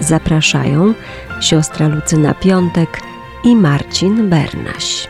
Zapraszają siostra Lucyna Piątek i Marcin Bernaś.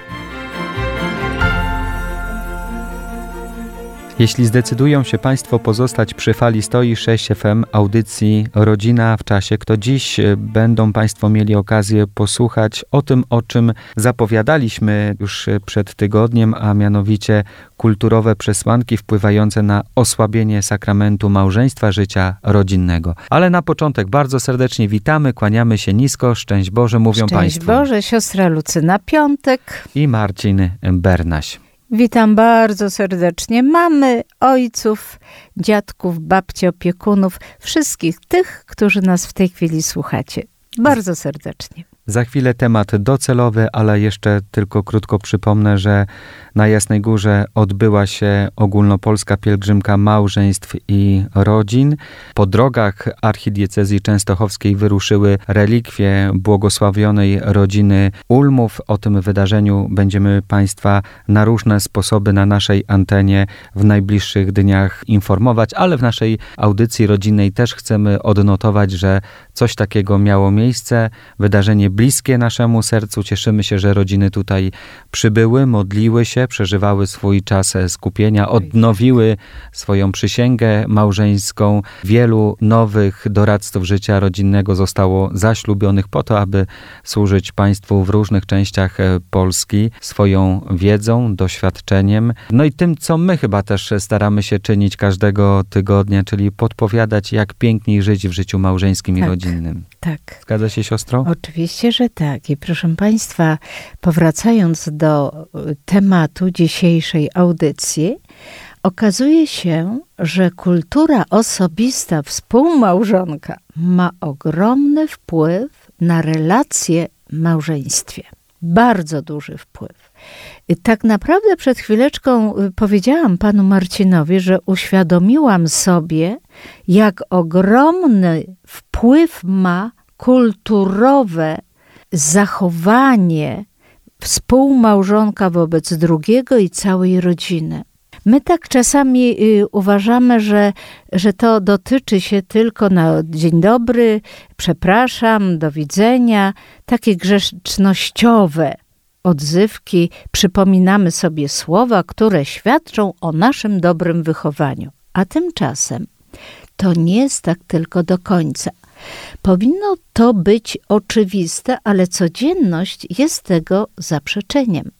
Jeśli zdecydują się Państwo pozostać przy fali stoi 6 FM audycji Rodzina w czasie, to dziś e, będą Państwo mieli okazję posłuchać o tym, o czym zapowiadaliśmy już przed tygodniem, a mianowicie kulturowe przesłanki wpływające na osłabienie sakramentu małżeństwa życia rodzinnego. Ale na początek bardzo serdecznie witamy, kłaniamy się nisko, szczęść Boże mówią szczęść Państwu. Szczęść Boże, siostra Lucyna Piątek i Marcin Bernaś. Witam bardzo serdecznie mamy, ojców, dziadków, babci, opiekunów, wszystkich tych, którzy nas w tej chwili słuchacie. Bardzo serdecznie. Za chwilę temat docelowy, ale jeszcze tylko krótko przypomnę, że na Jasnej Górze odbyła się ogólnopolska pielgrzymka małżeństw i rodzin. Po drogach archidiecezji częstochowskiej wyruszyły relikwie błogosławionej rodziny Ulmów. O tym wydarzeniu będziemy Państwa na różne sposoby na naszej antenie w najbliższych dniach informować, ale w naszej audycji rodzinnej też chcemy odnotować, że coś takiego miało miejsce. Wydarzenie bliskie naszemu sercu. Cieszymy się, że rodziny tutaj przybyły, modliły się, przeżywały swój czas skupienia, odnowiły swoją przysięgę małżeńską. Wielu nowych doradców życia rodzinnego zostało zaślubionych po to, aby służyć państwu w różnych częściach e, Polski swoją wiedzą, doświadczeniem. No i tym, co my chyba też staramy się czynić każdego tygodnia, czyli podpowiadać, jak piękniej żyć w życiu małżeńskim tak, i rodzinnym. Tak. Zgadza się siostro? Oczywiście, że tak. I proszę Państwa, powracając do y, tematu dzisiejszej audycji, okazuje się, że kultura osobista współmałżonka ma ogromny wpływ na relacje w małżeństwie. Bardzo duży wpływ. Tak naprawdę przed chwileczką y, powiedziałam panu Marcinowi, że uświadomiłam sobie, jak ogromny wpływ ma kulturowe zachowanie współmałżonka wobec drugiego i całej rodziny. My tak czasami y, uważamy, że, że to dotyczy się tylko na dzień dobry, przepraszam, do widzenia, takie grzecznościowe odzywki, przypominamy sobie słowa, które świadczą o naszym dobrym wychowaniu. A tymczasem to nie jest tak tylko do końca. Powinno to być oczywiste, ale codzienność jest tego zaprzeczeniem.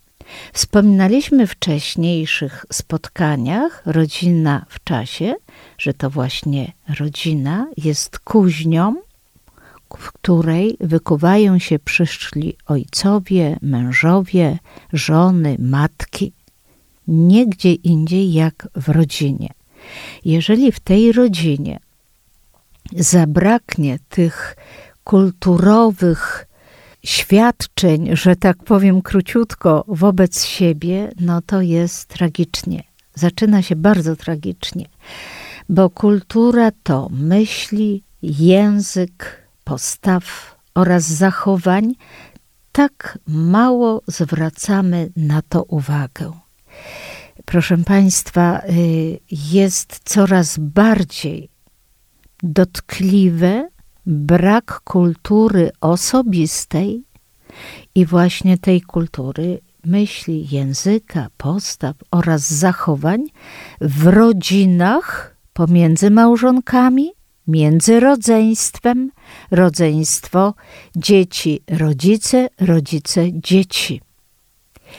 Wspominaliśmy w wcześniejszych spotkaniach rodzina w czasie, że to właśnie rodzina jest kuźnią, w której wykuwają się przyszli ojcowie, mężowie, żony, matki. Nigdzie indziej jak w rodzinie. Jeżeli w tej rodzinie zabraknie tych kulturowych świadczeń, że tak powiem króciutko, wobec siebie, no to jest tragicznie. Zaczyna się bardzo tragicznie, bo kultura to myśli, język, postaw oraz zachowań, tak mało zwracamy na to uwagę. Proszę Państwa, y, jest coraz bardziej dotkliwe brak kultury osobistej i właśnie tej kultury myśli, języka, postaw oraz zachowań w rodzinach pomiędzy małżonkami, między rodzeństwem, rodzeństwo, dzieci, rodzice, rodzice, dzieci.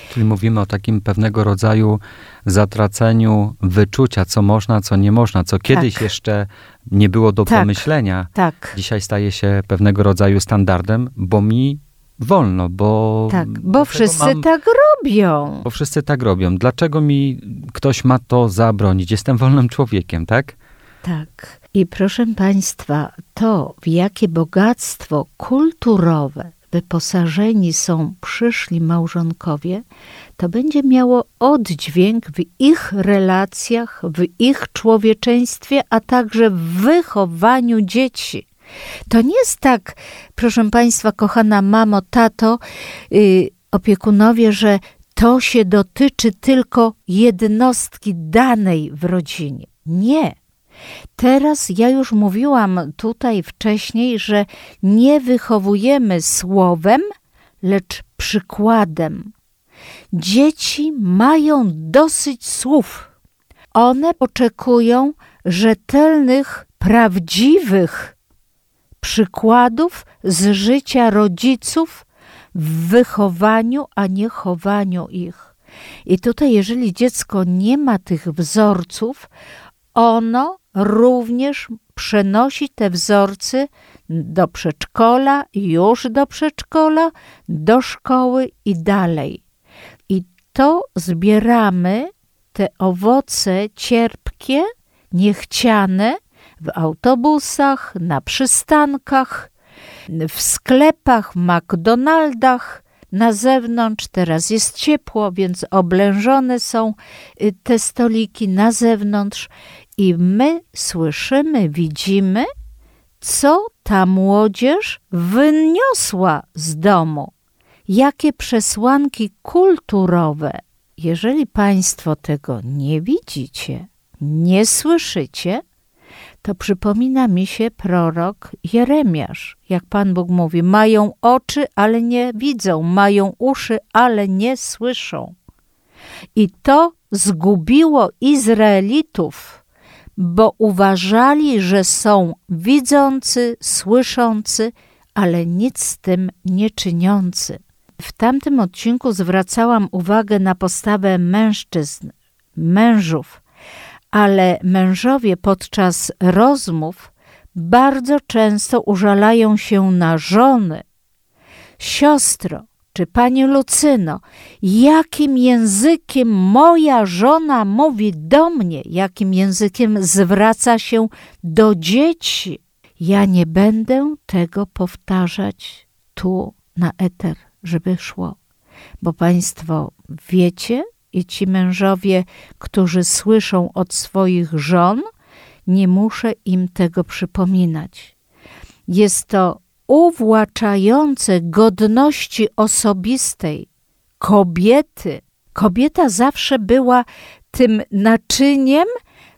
Czyli mówimy o takim pewnego rodzaju zatraceniu wyczucia, co można, co nie można, co kiedyś tak. jeszcze nie było do tak. pomyślenia. Tak. Dzisiaj staje się pewnego rodzaju standardem, bo mi wolno, bo. Tak, bo wszyscy mam, tak robią. Bo wszyscy tak robią. Dlaczego mi ktoś ma to zabronić? Jestem wolnym człowiekiem, tak? Tak. I proszę Państwa, to w jakie bogactwo kulturowe wyposażeni są przyszli małżonkowie, to będzie miało oddźwięk w ich relacjach, w ich człowieczeństwie, a także w wychowaniu dzieci. To nie jest tak, proszę Państwa, kochana mamo, tato, yy, opiekunowie, że to się dotyczy tylko jednostki danej w rodzinie. Nie. Teraz ja już mówiłam tutaj wcześniej, że nie wychowujemy słowem, lecz przykładem. Dzieci mają dosyć słów. One oczekują rzetelnych, prawdziwych przykładów z życia rodziców w wychowaniu, a nie chowaniu ich. I tutaj, jeżeli dziecko nie ma tych wzorców, ono również przenosi te wzorce do przedszkola, już do przedszkola, do szkoły i dalej. I to zbieramy, te owoce cierpkie, niechciane w autobusach, na przystankach, w sklepach, McDonaldach, na zewnątrz. Teraz jest ciepło, więc oblężone są y, te stoliki na zewnątrz i my słyszymy, widzimy, co ta młodzież wyniosła z domu, jakie przesłanki kulturowe. Jeżeli Państwo tego nie widzicie, nie słyszycie, to przypomina mi się prorok Jeremiasz. Jak Pan Bóg mówi, mają oczy, ale nie widzą, mają uszy, ale nie słyszą. I to zgubiło Izraelitów, bo uważali, że są widzący, słyszący, ale nic z tym nie czyniący. W tamtym odcinku zwracałam uwagę na postawę mężczyzn, mężów, ale mężowie podczas rozmów bardzo często użalają się na żony. Siostro, czy pani Lucyno, jakim językiem moja żona mówi do mnie, jakim językiem zwraca się do dzieci? Ja nie będę tego powtarzać tu na eter, żeby szło, bo państwo wiecie, i ci mężowie, którzy słyszą od swoich żon, nie muszę im tego przypominać. Jest to uwłaczające godności osobistej kobiety. Kobieta zawsze była tym naczyniem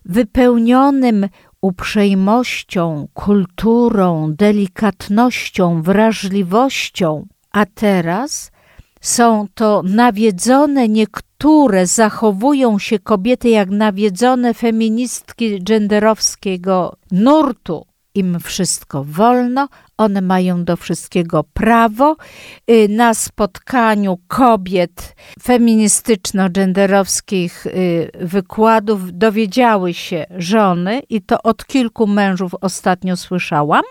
wypełnionym uprzejmością, kulturą, delikatnością, wrażliwością, a teraz są to nawiedzone niektóre, zachowują się kobiety jak nawiedzone feministki genderowskiego nurtu. Im wszystko wolno, one mają do wszystkiego prawo. Y, na spotkaniu kobiet feministyczno-genderowskich y, wykładów dowiedziały się żony, i to od kilku mężów ostatnio słyszałam,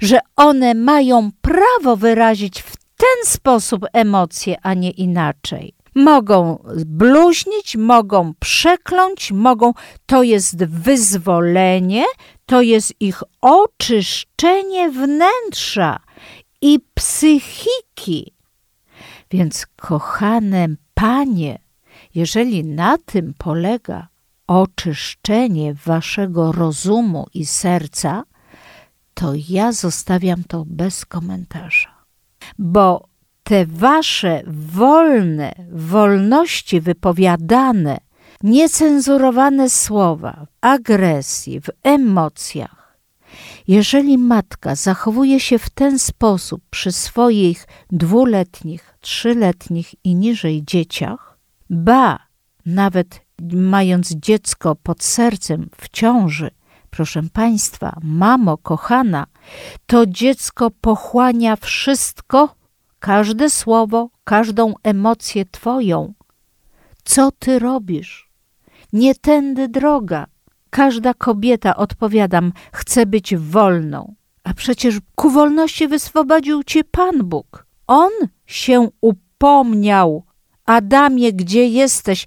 że one mają prawo wyrazić w ten sposób emocje, a nie inaczej. Mogą bluźnić, mogą przekląć, mogą. To jest wyzwolenie, to jest ich oczyszczenie wnętrza i psychiki. Więc, kochane panie, jeżeli na tym polega oczyszczenie waszego rozumu i serca, to ja zostawiam to bez komentarza bo te wasze wolne wolności wypowiadane, niecenzurowane słowa w agresji, w emocjach, jeżeli matka zachowuje się w ten sposób przy swoich dwuletnich, trzyletnich i niżej dzieciach, ba, nawet mając dziecko pod sercem w ciąży, proszę Państwa, mamo kochana, to dziecko pochłania wszystko, każde słowo, każdą emocję Twoją. Co Ty robisz? Nie tędy droga. Każda kobieta, odpowiadam, chce być wolną. A przecież ku wolności wyswobodził Cię Pan Bóg. On się upomniał. Adamie, gdzie jesteś?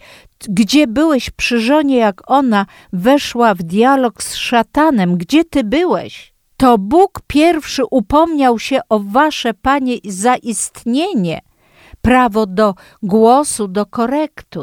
Gdzie byłeś przy żonie, jak ona weszła w dialog z szatanem? Gdzie ty byłeś? To Bóg pierwszy upomniał się o wasze, panie, zaistnienie, prawo do głosu, do korekty.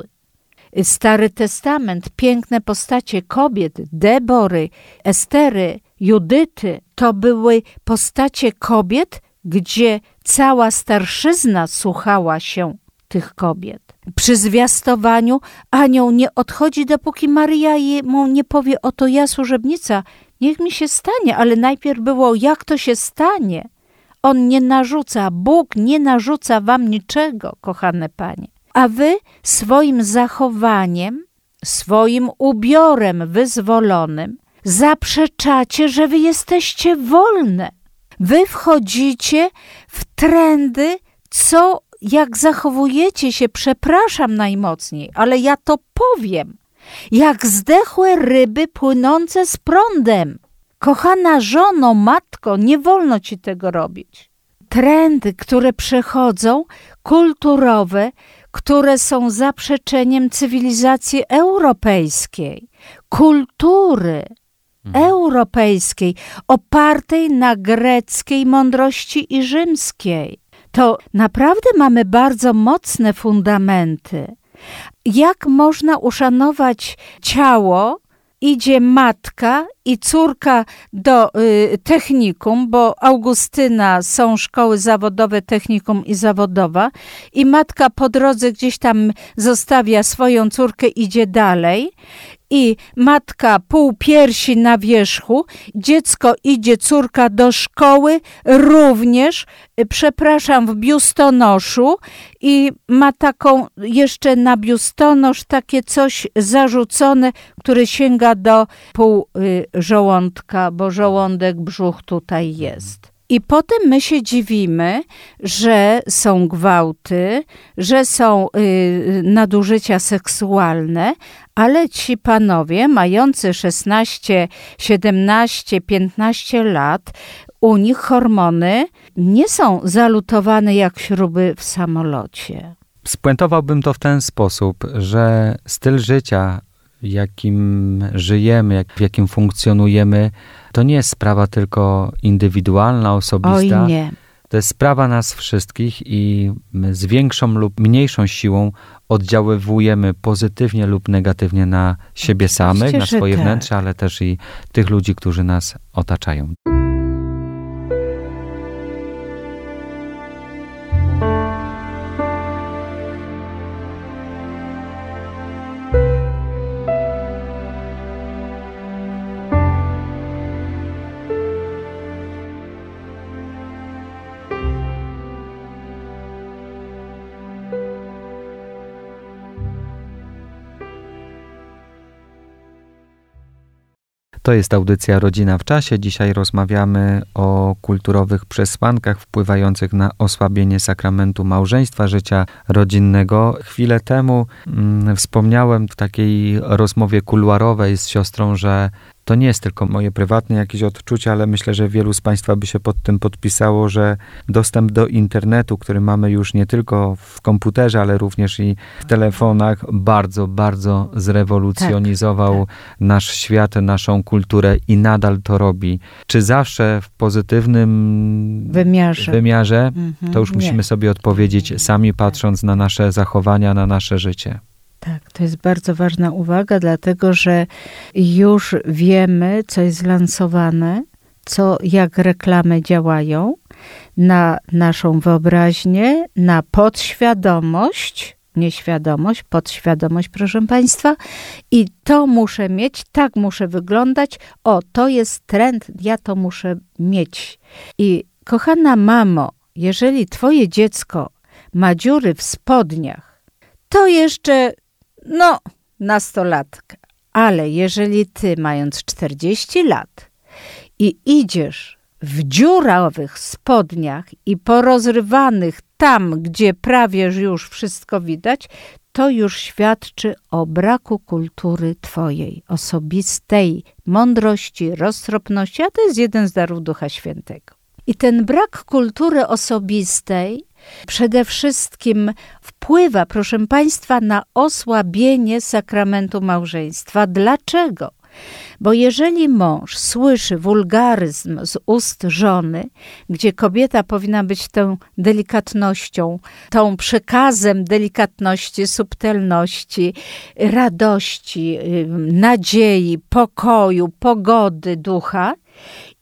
Stary Testament, piękne postacie kobiet, Debory, Estery, Judyty, to były postacie kobiet, gdzie cała starszyzna słuchała się tych kobiet. Przy zwiastowaniu anioł nie odchodzi, dopóki Maryja mu nie powie, oto ja służebnica, niech mi się stanie, ale najpierw było, jak to się stanie. On nie narzuca, Bóg nie narzuca wam niczego, kochane panie. A wy swoim zachowaniem, swoim ubiorem wyzwolonym zaprzeczacie, że wy jesteście wolne. Wy wchodzicie w trendy, co jak zachowujecie się, przepraszam najmocniej, ale ja to powiem, jak zdechłe ryby płynące z prądem. Kochana żono, matko, nie wolno ci tego robić. Trendy, które przechodzą, kulturowe, które są zaprzeczeniem cywilizacji europejskiej, kultury mhm. europejskiej, opartej na greckiej mądrości i rzymskiej. To naprawdę mamy bardzo mocne fundamenty. Jak można uszanować ciało, idzie matka i córka do y, technikum, bo Augustyna są szkoły zawodowe, technikum i zawodowa, i matka po drodze gdzieś tam zostawia swoją córkę, idzie dalej, i matka pół piersi na wierzchu, dziecko idzie, córka do szkoły, również, y, przepraszam, w biustonoszu i ma taką jeszcze na biustonosz takie coś zarzucone, które sięga do pół y, żołądka, bo żołądek, brzuch tutaj jest. I potem my się dziwimy, że są gwałty, że są y, nadużycia seksualne, ale ci panowie mający 16, 17, 15 lat, u nich hormony nie są zalutowane jak śruby w samolocie. Spuentowałbym to w ten sposób, że styl życia, jakim żyjemy, jak, w jakim funkcjonujemy, to nie jest sprawa tylko indywidualna, osobista. Oj nie. To jest sprawa nas wszystkich i my z większą lub mniejszą siłą oddziaływujemy pozytywnie lub negatywnie na siebie Oczywiście, samych, na swoje tak. wnętrze, ale też i tych ludzi, którzy nas otaczają. To jest audycja Rodzina w czasie. Dzisiaj rozmawiamy o kulturowych przesłankach wpływających na osłabienie sakramentu małżeństwa, życia rodzinnego. Chwilę temu mm, wspomniałem w takiej rozmowie kuluarowej z siostrą, że to nie jest tylko moje prywatne jakieś odczucie, ale myślę, że wielu z Państwa by się pod tym podpisało, że dostęp do internetu, który mamy już nie tylko w komputerze, ale również i w telefonach, bardzo, bardzo zrewolucjonizował tak, tak. nasz świat, naszą kulturę i nadal to robi. Czy zawsze w pozytywnym wymiarze, wymiarze mhm, to już musimy nie. sobie odpowiedzieć, sami patrząc na nasze zachowania, na nasze życie. Tak, to jest bardzo ważna uwaga, dlatego że już wiemy, co jest lansowane, co, jak reklamy działają na naszą wyobraźnię, na podświadomość, nieświadomość, podświadomość, proszę Państwa, i to muszę mieć, tak muszę wyglądać, o, to jest trend, ja to muszę mieć. I kochana mamo, jeżeli Twoje dziecko ma dziury w spodniach, to jeszcze no, nastolatka. Ale jeżeli ty, mając 40 lat i idziesz w dziurawych spodniach i porozrywanych tam, gdzie prawie już wszystko widać, to już świadczy o braku kultury Twojej, osobistej mądrości, roztropności, a to jest jeden z darów Ducha Świętego. I ten brak kultury osobistej przede wszystkim wpływa, proszę Państwa, na osłabienie sakramentu małżeństwa. Dlaczego? Bo jeżeli mąż słyszy wulgaryzm z ust żony, gdzie kobieta powinna być tą delikatnością, tą przekazem delikatności, subtelności, radości, nadziei, pokoju, pogody ducha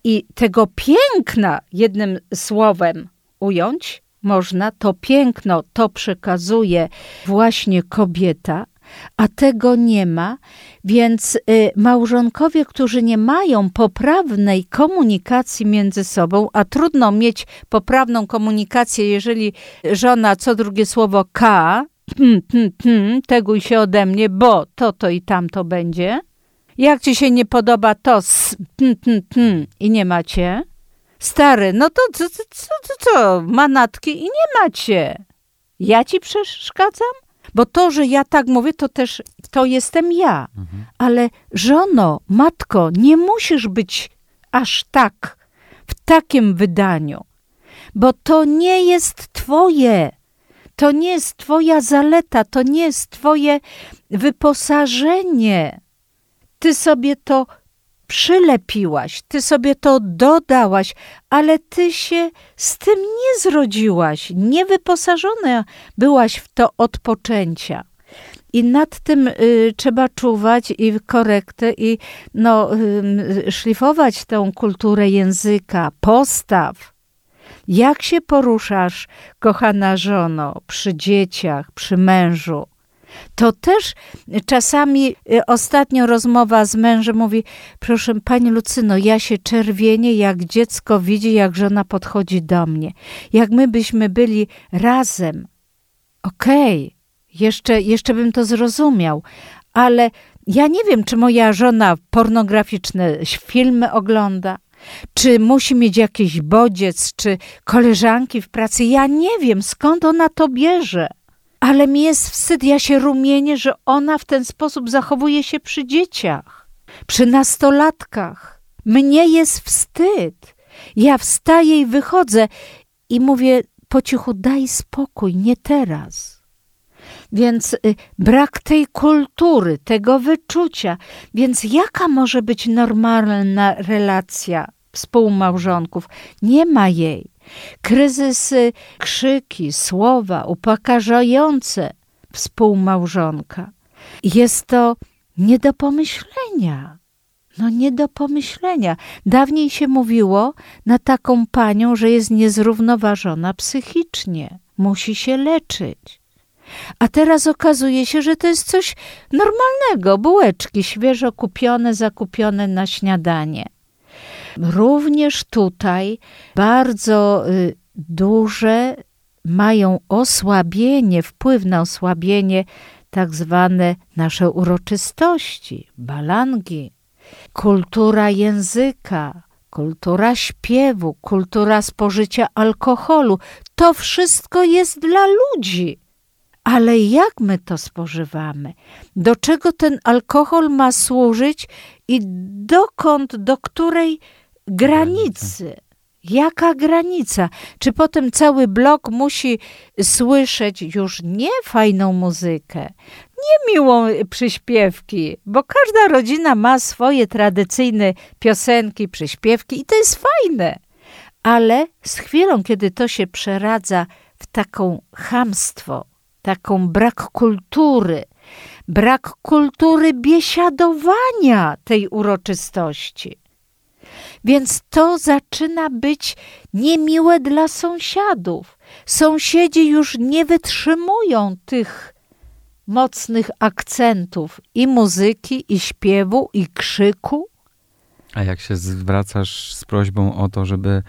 i tego piękna, jednym słowem ująć, można, to piękno to przekazuje właśnie kobieta, a tego nie ma, więc y, małżonkowie, którzy nie mają poprawnej komunikacji między sobą, a trudno mieć poprawną komunikację, jeżeli żona co drugie słowo K, hm, hm, hm, teguj się ode mnie, bo to, to i tamto będzie. Jak ci się nie podoba to s, hm, hm, hm, i nie macie? Stary, no to co, co, co, co, manatki i nie macie. Ja ci przeszkadzam? Bo to, że ja tak mówię, to też to jestem ja. Mhm. Ale żono, matko, nie musisz być aż tak, w takim wydaniu, bo to nie jest twoje. To nie jest twoja zaleta, to nie jest twoje wyposażenie. Ty sobie to przylepiłaś, ty sobie to dodałaś, ale ty się z tym nie zrodziłaś, nie wyposażona byłaś w to od poczęcia. I nad tym y, trzeba czuwać i korektę, i no, y, szlifować tę kulturę języka, postaw. Jak się poruszasz, kochana żono, przy dzieciach, przy mężu? To też czasami y, ostatnio rozmowa z mężem mówi, proszę pani Lucyno, ja się czerwienię, jak dziecko widzi, jak żona podchodzi do mnie. Jak my byśmy byli razem, okej, okay, jeszcze, jeszcze bym to zrozumiał, ale ja nie wiem, czy moja żona pornograficzne filmy ogląda, czy musi mieć jakiś bodziec, czy koleżanki w pracy. Ja nie wiem, skąd ona to bierze ale mi jest wstyd, ja się rumienię, że ona w ten sposób zachowuje się przy dzieciach, przy nastolatkach. Mnie jest wstyd. Ja wstaję i wychodzę i mówię po cichu, daj spokój, nie teraz. Więc y, brak tej kultury, tego wyczucia. Więc jaka może być normalna relacja współmałżonków? Nie ma jej. Kryzysy, krzyki, słowa upokarzające współmałżonka. Jest to nie do pomyślenia. No nie do pomyślenia. Dawniej się mówiło na taką panią, że jest niezrównoważona psychicznie, musi się leczyć. A teraz okazuje się, że to jest coś normalnego. Bułeczki świeżo kupione, zakupione na śniadanie. Również tutaj bardzo y, duże mają osłabienie, wpływ na osłabienie tak zwane nasze uroczystości, balangi, kultura języka, kultura śpiewu, kultura spożycia alkoholu. To wszystko jest dla ludzi. Ale jak my to spożywamy? Do czego ten alkohol ma służyć i dokąd, do której granicy. Jaka granica? Czy potem cały blok musi słyszeć już nie fajną muzykę, nie miłą przyśpiewki, bo każda rodzina ma swoje tradycyjne piosenki, przyśpiewki i to jest fajne. Ale z chwilą, kiedy to się przeradza w taką chamstwo, taką brak kultury, brak kultury biesiadowania tej uroczystości, więc to zaczyna być niemiłe dla sąsiadów. Sąsiedzi już nie wytrzymują tych mocnych akcentów i muzyki, i śpiewu, i krzyku. A jak się zwracasz z prośbą o to, żeby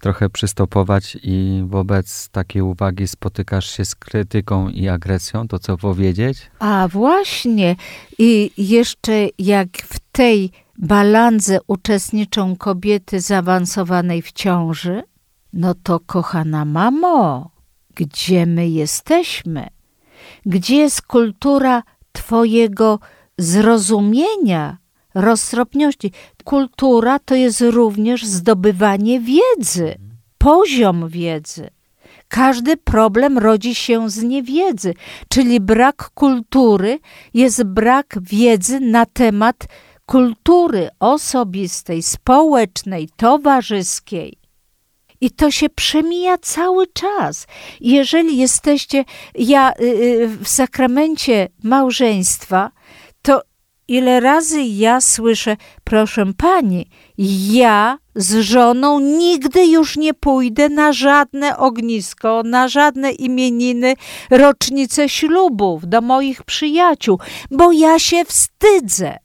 trochę przystopować i wobec takiej uwagi spotykasz się z krytyką i agresją, to co powiedzieć? A właśnie. I jeszcze jak w tej balandze uczestniczą kobiety zaawansowanej w ciąży, no to kochana mamo, gdzie my jesteśmy? Gdzie jest kultura Twojego zrozumienia, roztropności? Kultura to jest również zdobywanie wiedzy, poziom wiedzy. Każdy problem rodzi się z niewiedzy, czyli brak kultury jest brak wiedzy na temat kultury osobistej, społecznej, towarzyskiej. I to się przemija cały czas. Jeżeli jesteście, ja y, y, w sakramencie małżeństwa, ile razy ja słyszę, proszę pani, ja z żoną nigdy już nie pójdę na żadne ognisko, na żadne imieniny, rocznice ślubów do moich przyjaciół, bo ja się wstydzę.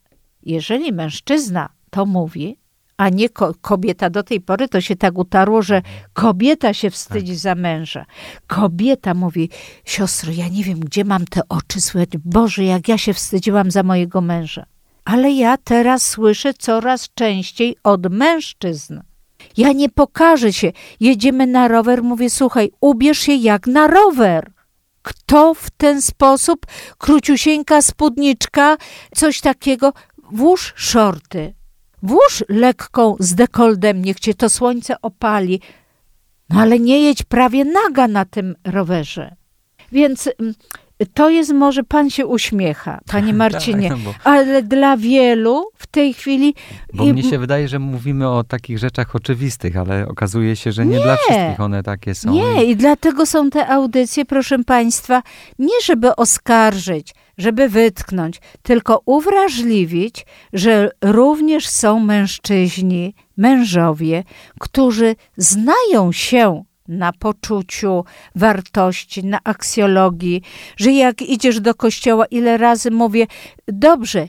Jeżeli mężczyzna to mówi, a nie ko kobieta. Do tej pory to się tak utarło, że kobieta się wstydzi tak. za męża. Kobieta mówi, siostro, ja nie wiem, gdzie mam te oczy słyszeć. Boże, jak ja się wstydziłam za mojego męża. Ale ja teraz słyszę coraz częściej od mężczyzn. Ja nie pokażę się. Jedziemy na rower, mówię, słuchaj, ubierz się jak na rower. Kto w ten sposób, króciusieńka spódniczka, coś takiego, włóż shorty, Włóż lekką z dekoldem, niech cię to słońce opali. No ale nie jedź prawie naga na tym rowerze. Więc mm, to jest może pan się uśmiecha, panie Marcinie, tak, no bo, ale dla wielu w tej chwili. Bo i, mnie się wydaje, że mówimy o takich rzeczach oczywistych, ale okazuje się, że nie, nie dla wszystkich one takie są. Nie, i dlatego są te audycje, proszę państwa, nie żeby oskarżyć, żeby wytknąć, tylko uwrażliwić, że również są mężczyźni, mężowie, którzy znają się na poczuciu wartości, na aksjologii, że jak idziesz do kościoła, ile razy mówię, dobrze,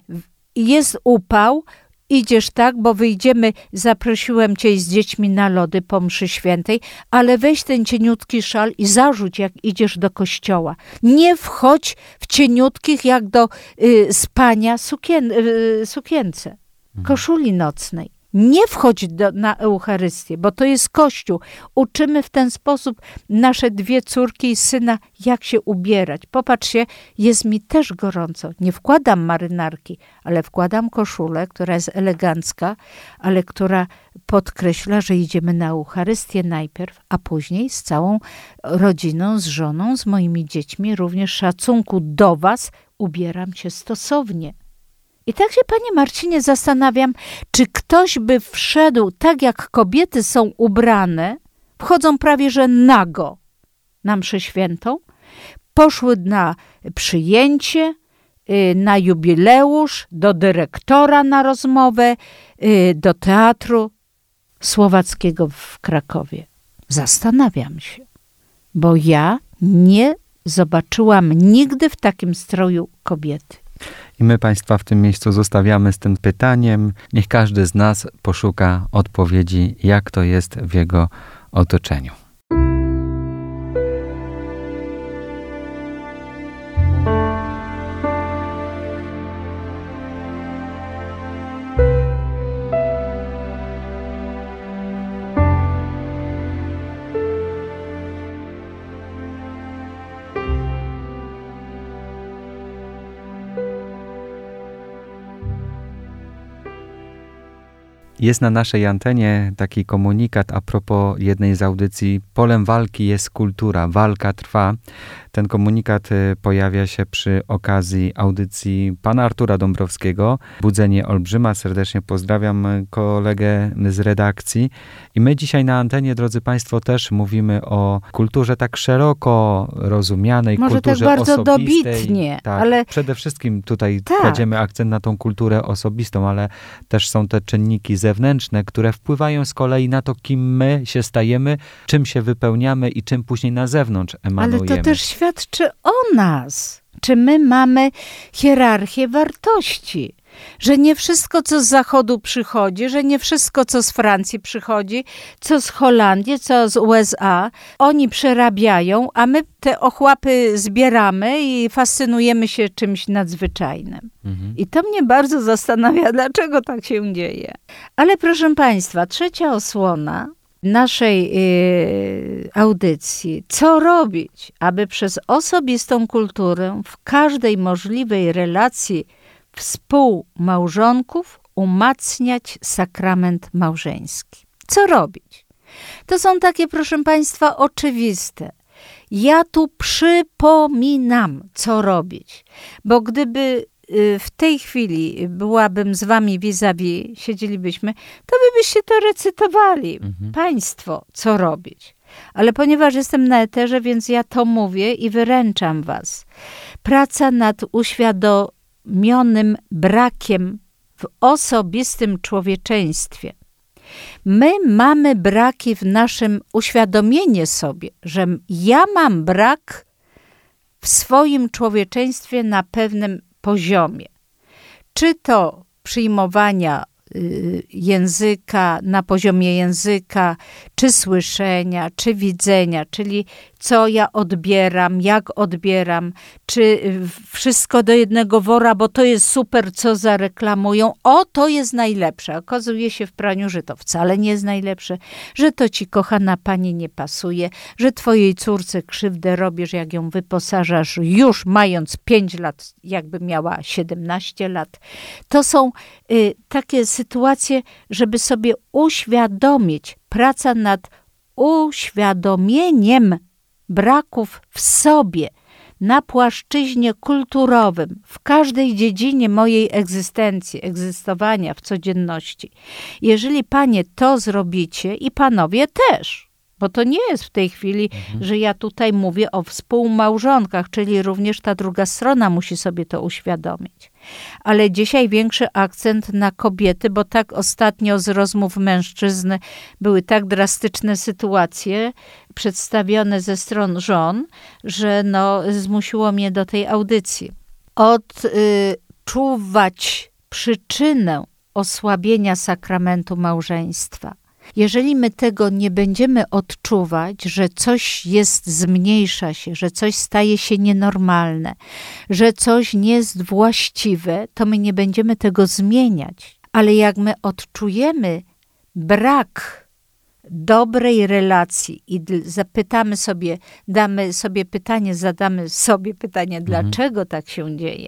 jest upał, idziesz tak, bo wyjdziemy, zaprosiłem cię z dziećmi na lody po mszy świętej, ale weź ten cieniutki szal i zarzuć, jak idziesz do kościoła. Nie wchodź w cieniutkich, jak do y, spania sukien, y, sukience, mhm. koszuli nocnej. Nie wchodź do, na Eucharystię, bo to jest Kościół. Uczymy w ten sposób nasze dwie córki i syna, jak się ubierać. Popatrzcie, jest mi też gorąco. Nie wkładam marynarki, ale wkładam koszulę, która jest elegancka, ale która podkreśla, że idziemy na Eucharystię najpierw, a później z całą rodziną, z żoną, z moimi dziećmi, również szacunku do Was, ubieram się stosownie. I tak się, panie Marcinie, zastanawiam, czy ktoś by wszedł tak, jak kobiety są ubrane, wchodzą prawie że nago na mszę świętą, poszły na przyjęcie, y, na jubileusz, do dyrektora na rozmowę, y, do teatru słowackiego w Krakowie. Zastanawiam się, bo ja nie zobaczyłam nigdy w takim stroju kobiety. I my Państwa w tym miejscu zostawiamy z tym pytaniem. Niech każdy z nas poszuka odpowiedzi, jak to jest w jego otoczeniu. Jest na naszej antenie taki komunikat a propos jednej z audycji. Polem walki jest kultura, walka trwa. Ten komunikat y, pojawia się przy okazji audycji pana Artura Dąbrowskiego, Budzenie Olbrzyma. Serdecznie pozdrawiam kolegę z redakcji. I my dzisiaj na antenie, drodzy Państwo, też mówimy o kulturze tak szeroko rozumianej, Może tak kulturze tak bardzo osobistej. dobitnie, tak, ale... Przede wszystkim tutaj tak. kładziemy akcent na tą kulturę osobistą, ale też są te czynniki zewnętrzne, które wpływają z kolei na to, kim my się stajemy, czym się wypełniamy i czym później na zewnątrz emanujemy. Ale to też świadczy o nas. Czy my mamy hierarchię wartości? Że nie wszystko, co z Zachodu przychodzi, że nie wszystko, co z Francji przychodzi, co z Holandii, co z USA, oni przerabiają, a my te ochłapy zbieramy i fascynujemy się czymś nadzwyczajnym. Mhm. I to mnie bardzo zastanawia, dlaczego tak się dzieje. Ale proszę Państwa, trzecia osłona naszej y, audycji, co robić, aby przez osobistą kulturę w każdej możliwej relacji współmałżonków umacniać sakrament małżeński. Co robić? To są takie, proszę Państwa, oczywiste. Ja tu przypominam, co robić, bo gdyby w tej chwili byłabym z wami vis-a-vis, siedzielibyśmy, to wy byście to recytowali. Mhm. Państwo, co robić. Ale ponieważ jestem na eterze, więc ja to mówię i wyręczam was. Praca nad uświadomionym brakiem w osobistym człowieczeństwie. My mamy braki w naszym uświadomieniu sobie, że ja mam brak w swoim człowieczeństwie na pewnym poziomie. Czy to przyjmowania Y, języka, na poziomie języka, czy słyszenia, czy widzenia, czyli co ja odbieram, jak odbieram, czy wszystko do jednego wora, bo to jest super, co zareklamują. O, to jest najlepsze. Okazuje się w praniu, że to wcale nie jest najlepsze, że to ci kochana pani nie pasuje, że twojej córce krzywdę robisz, jak ją wyposażasz już mając 5 lat, jakby miała 17 lat. To są y, takie sytuacje, żeby sobie uświadomić, praca nad uświadomieniem braków w sobie, na płaszczyźnie kulturowym, w każdej dziedzinie mojej egzystencji, egzystowania w codzienności. Jeżeli panie to zrobicie i panowie też, bo to nie jest w tej chwili, mhm. że ja tutaj mówię o współmałżonkach, czyli również ta druga strona musi sobie to uświadomić. Ale dzisiaj większy akcent na kobiety, bo tak ostatnio z rozmów mężczyzn były tak drastyczne sytuacje przedstawione ze stron żon, że no, zmusiło mnie do tej audycji. Odczuwać y, przyczynę osłabienia sakramentu małżeństwa jeżeli my tego nie będziemy odczuwać, że coś jest, zmniejsza się, że coś staje się nienormalne, że coś nie jest właściwe, to my nie będziemy tego zmieniać. Ale jak my odczujemy brak dobrej relacji i zapytamy sobie, damy sobie pytanie, zadamy sobie pytanie, mhm. dlaczego tak się dzieje,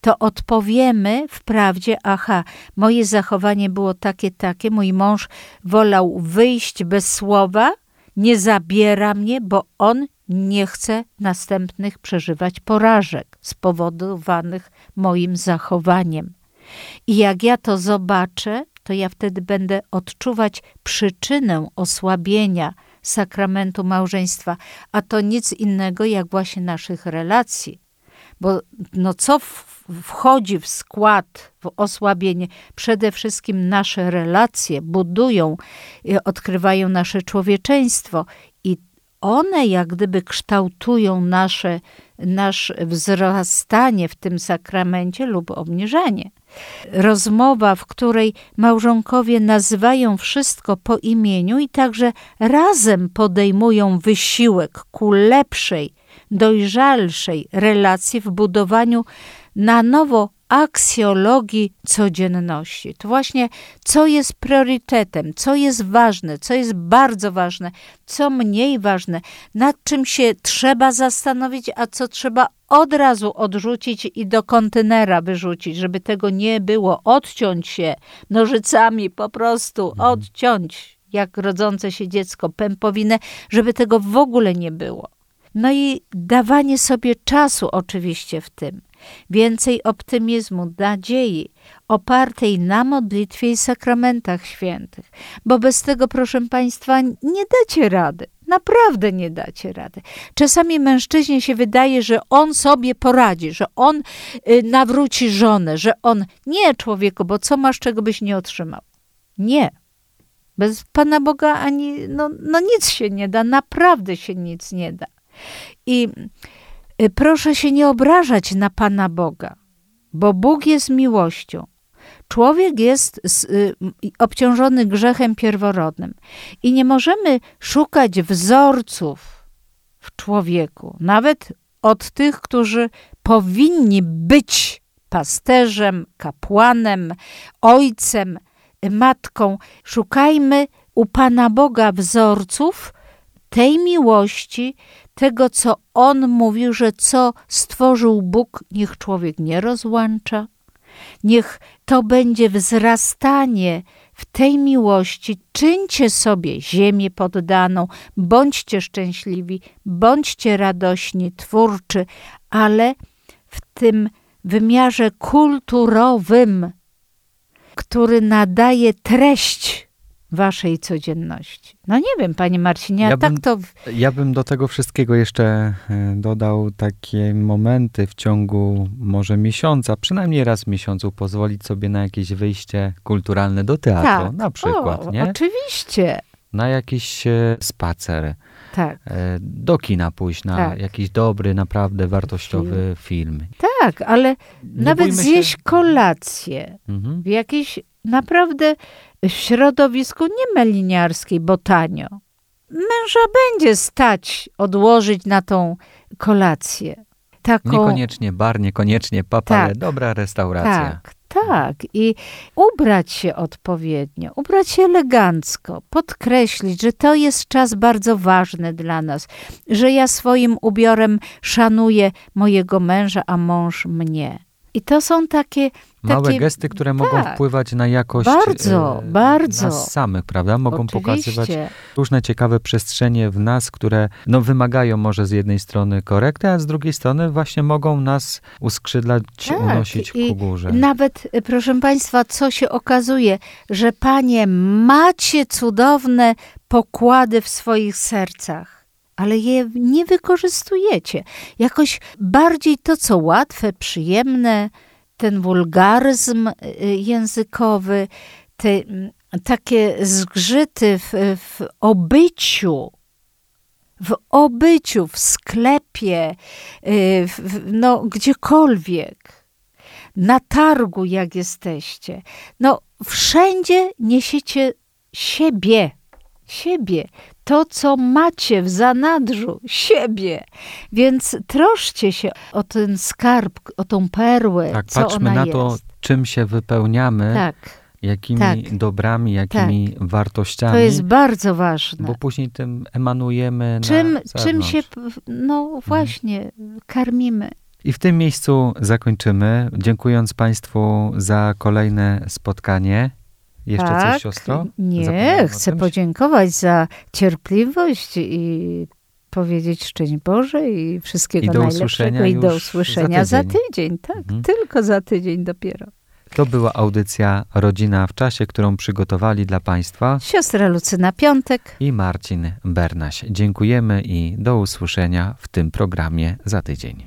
to odpowiemy wprawdzie, aha, moje zachowanie było takie, takie, mój mąż wolał wyjść bez słowa, nie zabiera mnie, bo on nie chce następnych przeżywać porażek spowodowanych moim zachowaniem. I jak ja to zobaczę, to ja wtedy będę odczuwać przyczynę osłabienia sakramentu małżeństwa, a to nic innego jak właśnie naszych relacji bo no co wchodzi w skład, w osłabienie? Przede wszystkim nasze relacje budują, y, odkrywają nasze człowieczeństwo i one jak gdyby kształtują nasze, nasz wzrastanie w tym sakramencie lub obniżenie. Rozmowa, w której małżonkowie nazywają wszystko po imieniu i także razem podejmują wysiłek ku lepszej, dojrzalszej relacji w budowaniu na nowo aksjologii codzienności. To właśnie co jest priorytetem, co jest ważne, co jest bardzo ważne, co mniej ważne, nad czym się trzeba zastanowić, a co trzeba od razu odrzucić i do kontenera wyrzucić, żeby tego nie było. Odciąć się nożycami, po prostu mhm. odciąć, jak rodzące się dziecko, pępowinę, żeby tego w ogóle nie było. No i dawanie sobie czasu oczywiście w tym. Więcej optymizmu, nadziei, opartej na modlitwie i sakramentach świętych. Bo bez tego, proszę Państwa, nie dacie rady. Naprawdę nie dacie rady. Czasami mężczyźnie się wydaje, że on sobie poradzi, że on y, nawróci żonę, że on. Nie, człowieku, bo co masz, czego byś nie otrzymał? Nie. Bez Pana Boga ani, no, no nic się nie da, naprawdę się nic nie da. I y, proszę się nie obrażać na Pana Boga, bo Bóg jest miłością. Człowiek jest y, obciążony grzechem pierworodnym i nie możemy szukać wzorców w człowieku, nawet od tych, którzy powinni być pasterzem, kapłanem, ojcem, matką. Szukajmy u Pana Boga wzorców tej miłości, tego, co On mówił, że co stworzył Bóg, niech człowiek nie rozłącza. Niech to będzie wzrastanie w tej miłości. Czyńcie sobie ziemię poddaną, bądźcie szczęśliwi, bądźcie radośni, twórczy, ale w tym wymiarze kulturowym, który nadaje treść waszej codzienności. No nie wiem, panie Marcinie, Ja tak bym- to... Ja bym do tego wszystkiego jeszcze e, dodał takie momenty w ciągu może miesiąca, przynajmniej raz w miesiącu pozwolić sobie na jakieś wyjście kulturalne do teatru, tak, na przykład, o, nie? Oczywiście, Na jakiś e, spacer, tak. e, do kina pójść na Tak. jakiś dobry, naprawdę wartościowy film. Tak, ale Nie nawet bójmy się- zjeść kolację Mhm. w jakiejś naprawdę środowisku nie meliniarskiej, bo tanio. Męża będzie stać odłożyć na tą kolację. Taką, Niekoniecznie bar, niekoniecznie pub, ale Tak. dobra restauracja. Tak, tak. I ubrać się odpowiednio, ubrać się elegancko, podkreślić, że to jest czas bardzo ważny dla nas, że ja swoim ubiorem szanuję mojego męża, a mąż mnie. I to są takie. Małe takie gesty, które mogą tak. wpływać na jakość Bardzo, e, bardzo. nas samych, prawda? Mogą pokazywać Oczywiście. różne ciekawe przestrzenie w nas, które no, wymagają może z jednej strony korekty, a z drugiej strony właśnie mogą nas uskrzydlać, Tak, unosić ku górze. Nawet, y, proszę Państwa, co się okazuje, że Panie macie cudowne pokłady w swoich sercach, ale je nie wykorzystujecie. Jakoś bardziej to, co łatwe, przyjemne, ten wulgaryzm y, językowy, te takie zgrzyty w, w obyciu, w obyciu, w sklepie, y, w, no gdziekolwiek, na targu jak jesteście. No wszędzie niesiecie siebie, siebie, to co macie w zanadrzu, siebie. Więc troszcie się o ten skarb, o tą perłę, tak, co patrzmy ona na to, jest. czym się wypełniamy, Tak, jakimi tak. dobrami, jakimi wartościami, to jest bardzo ważne. bo później tym emanujemy Czym, na czym się, no właśnie, karmimy. I w tym miejscu zakończymy, dziękując Państwu za kolejne spotkanie. Jeszcze tak, coś, siostro? Nie, chcę podziękować za cierpliwość i powiedzieć szczęść Boże i wszystkiego I najlepszego i do usłyszenia za za tydzień. tydzień. Tak, Mhm. tylko za tydzień dopiero. To była audycja Rodzina w czasie, którą przygotowali dla Państwa Siostra Lucyna Piątek. i Marcin Bernaś. Dziękujemy i do usłyszenia w tym programie za tydzień.